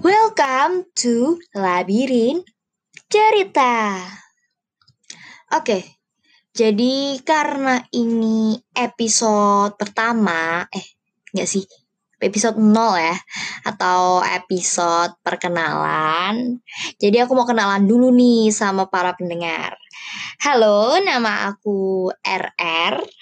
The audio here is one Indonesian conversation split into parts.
Welcome to Labirin Cerita. Oke, jadi karena ini episode pertama, eh nggak sih, episode 0 ya, atau episode perkenalan. Jadi aku mau kenalan dulu nih sama para pendengar. Halo, nama aku RR.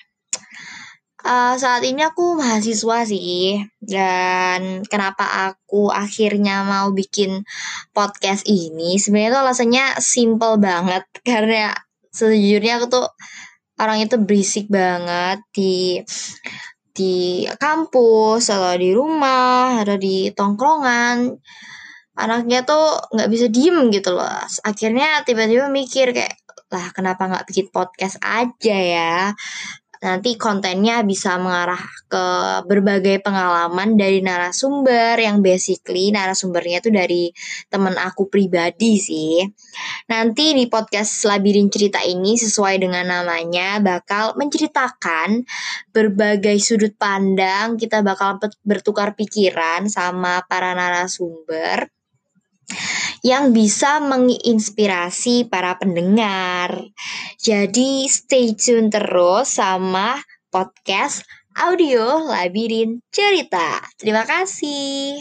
Uh, saat ini aku mahasiswa sih, dan kenapa aku akhirnya mau bikin podcast ini? Sebenarnya tuh alasannya simple banget, karena sejujurnya aku tuh orang itu berisik banget di di kampus atau di rumah atau di tongkrongan. Anaknya tuh nggak bisa diem gitu loh. Akhirnya tiba-tiba mikir kayak lah kenapa nggak bikin podcast aja ya nanti kontennya bisa mengarah ke berbagai pengalaman dari narasumber yang basically narasumbernya itu dari temen aku pribadi sih. Nanti di podcast Labirin Cerita ini sesuai dengan namanya bakal menceritakan berbagai sudut pandang, kita bakal bertukar pikiran sama para narasumber yang bisa menginspirasi para pendengar. Jadi stay tune terus sama podcast audio Labirin Cerita. Terima kasih.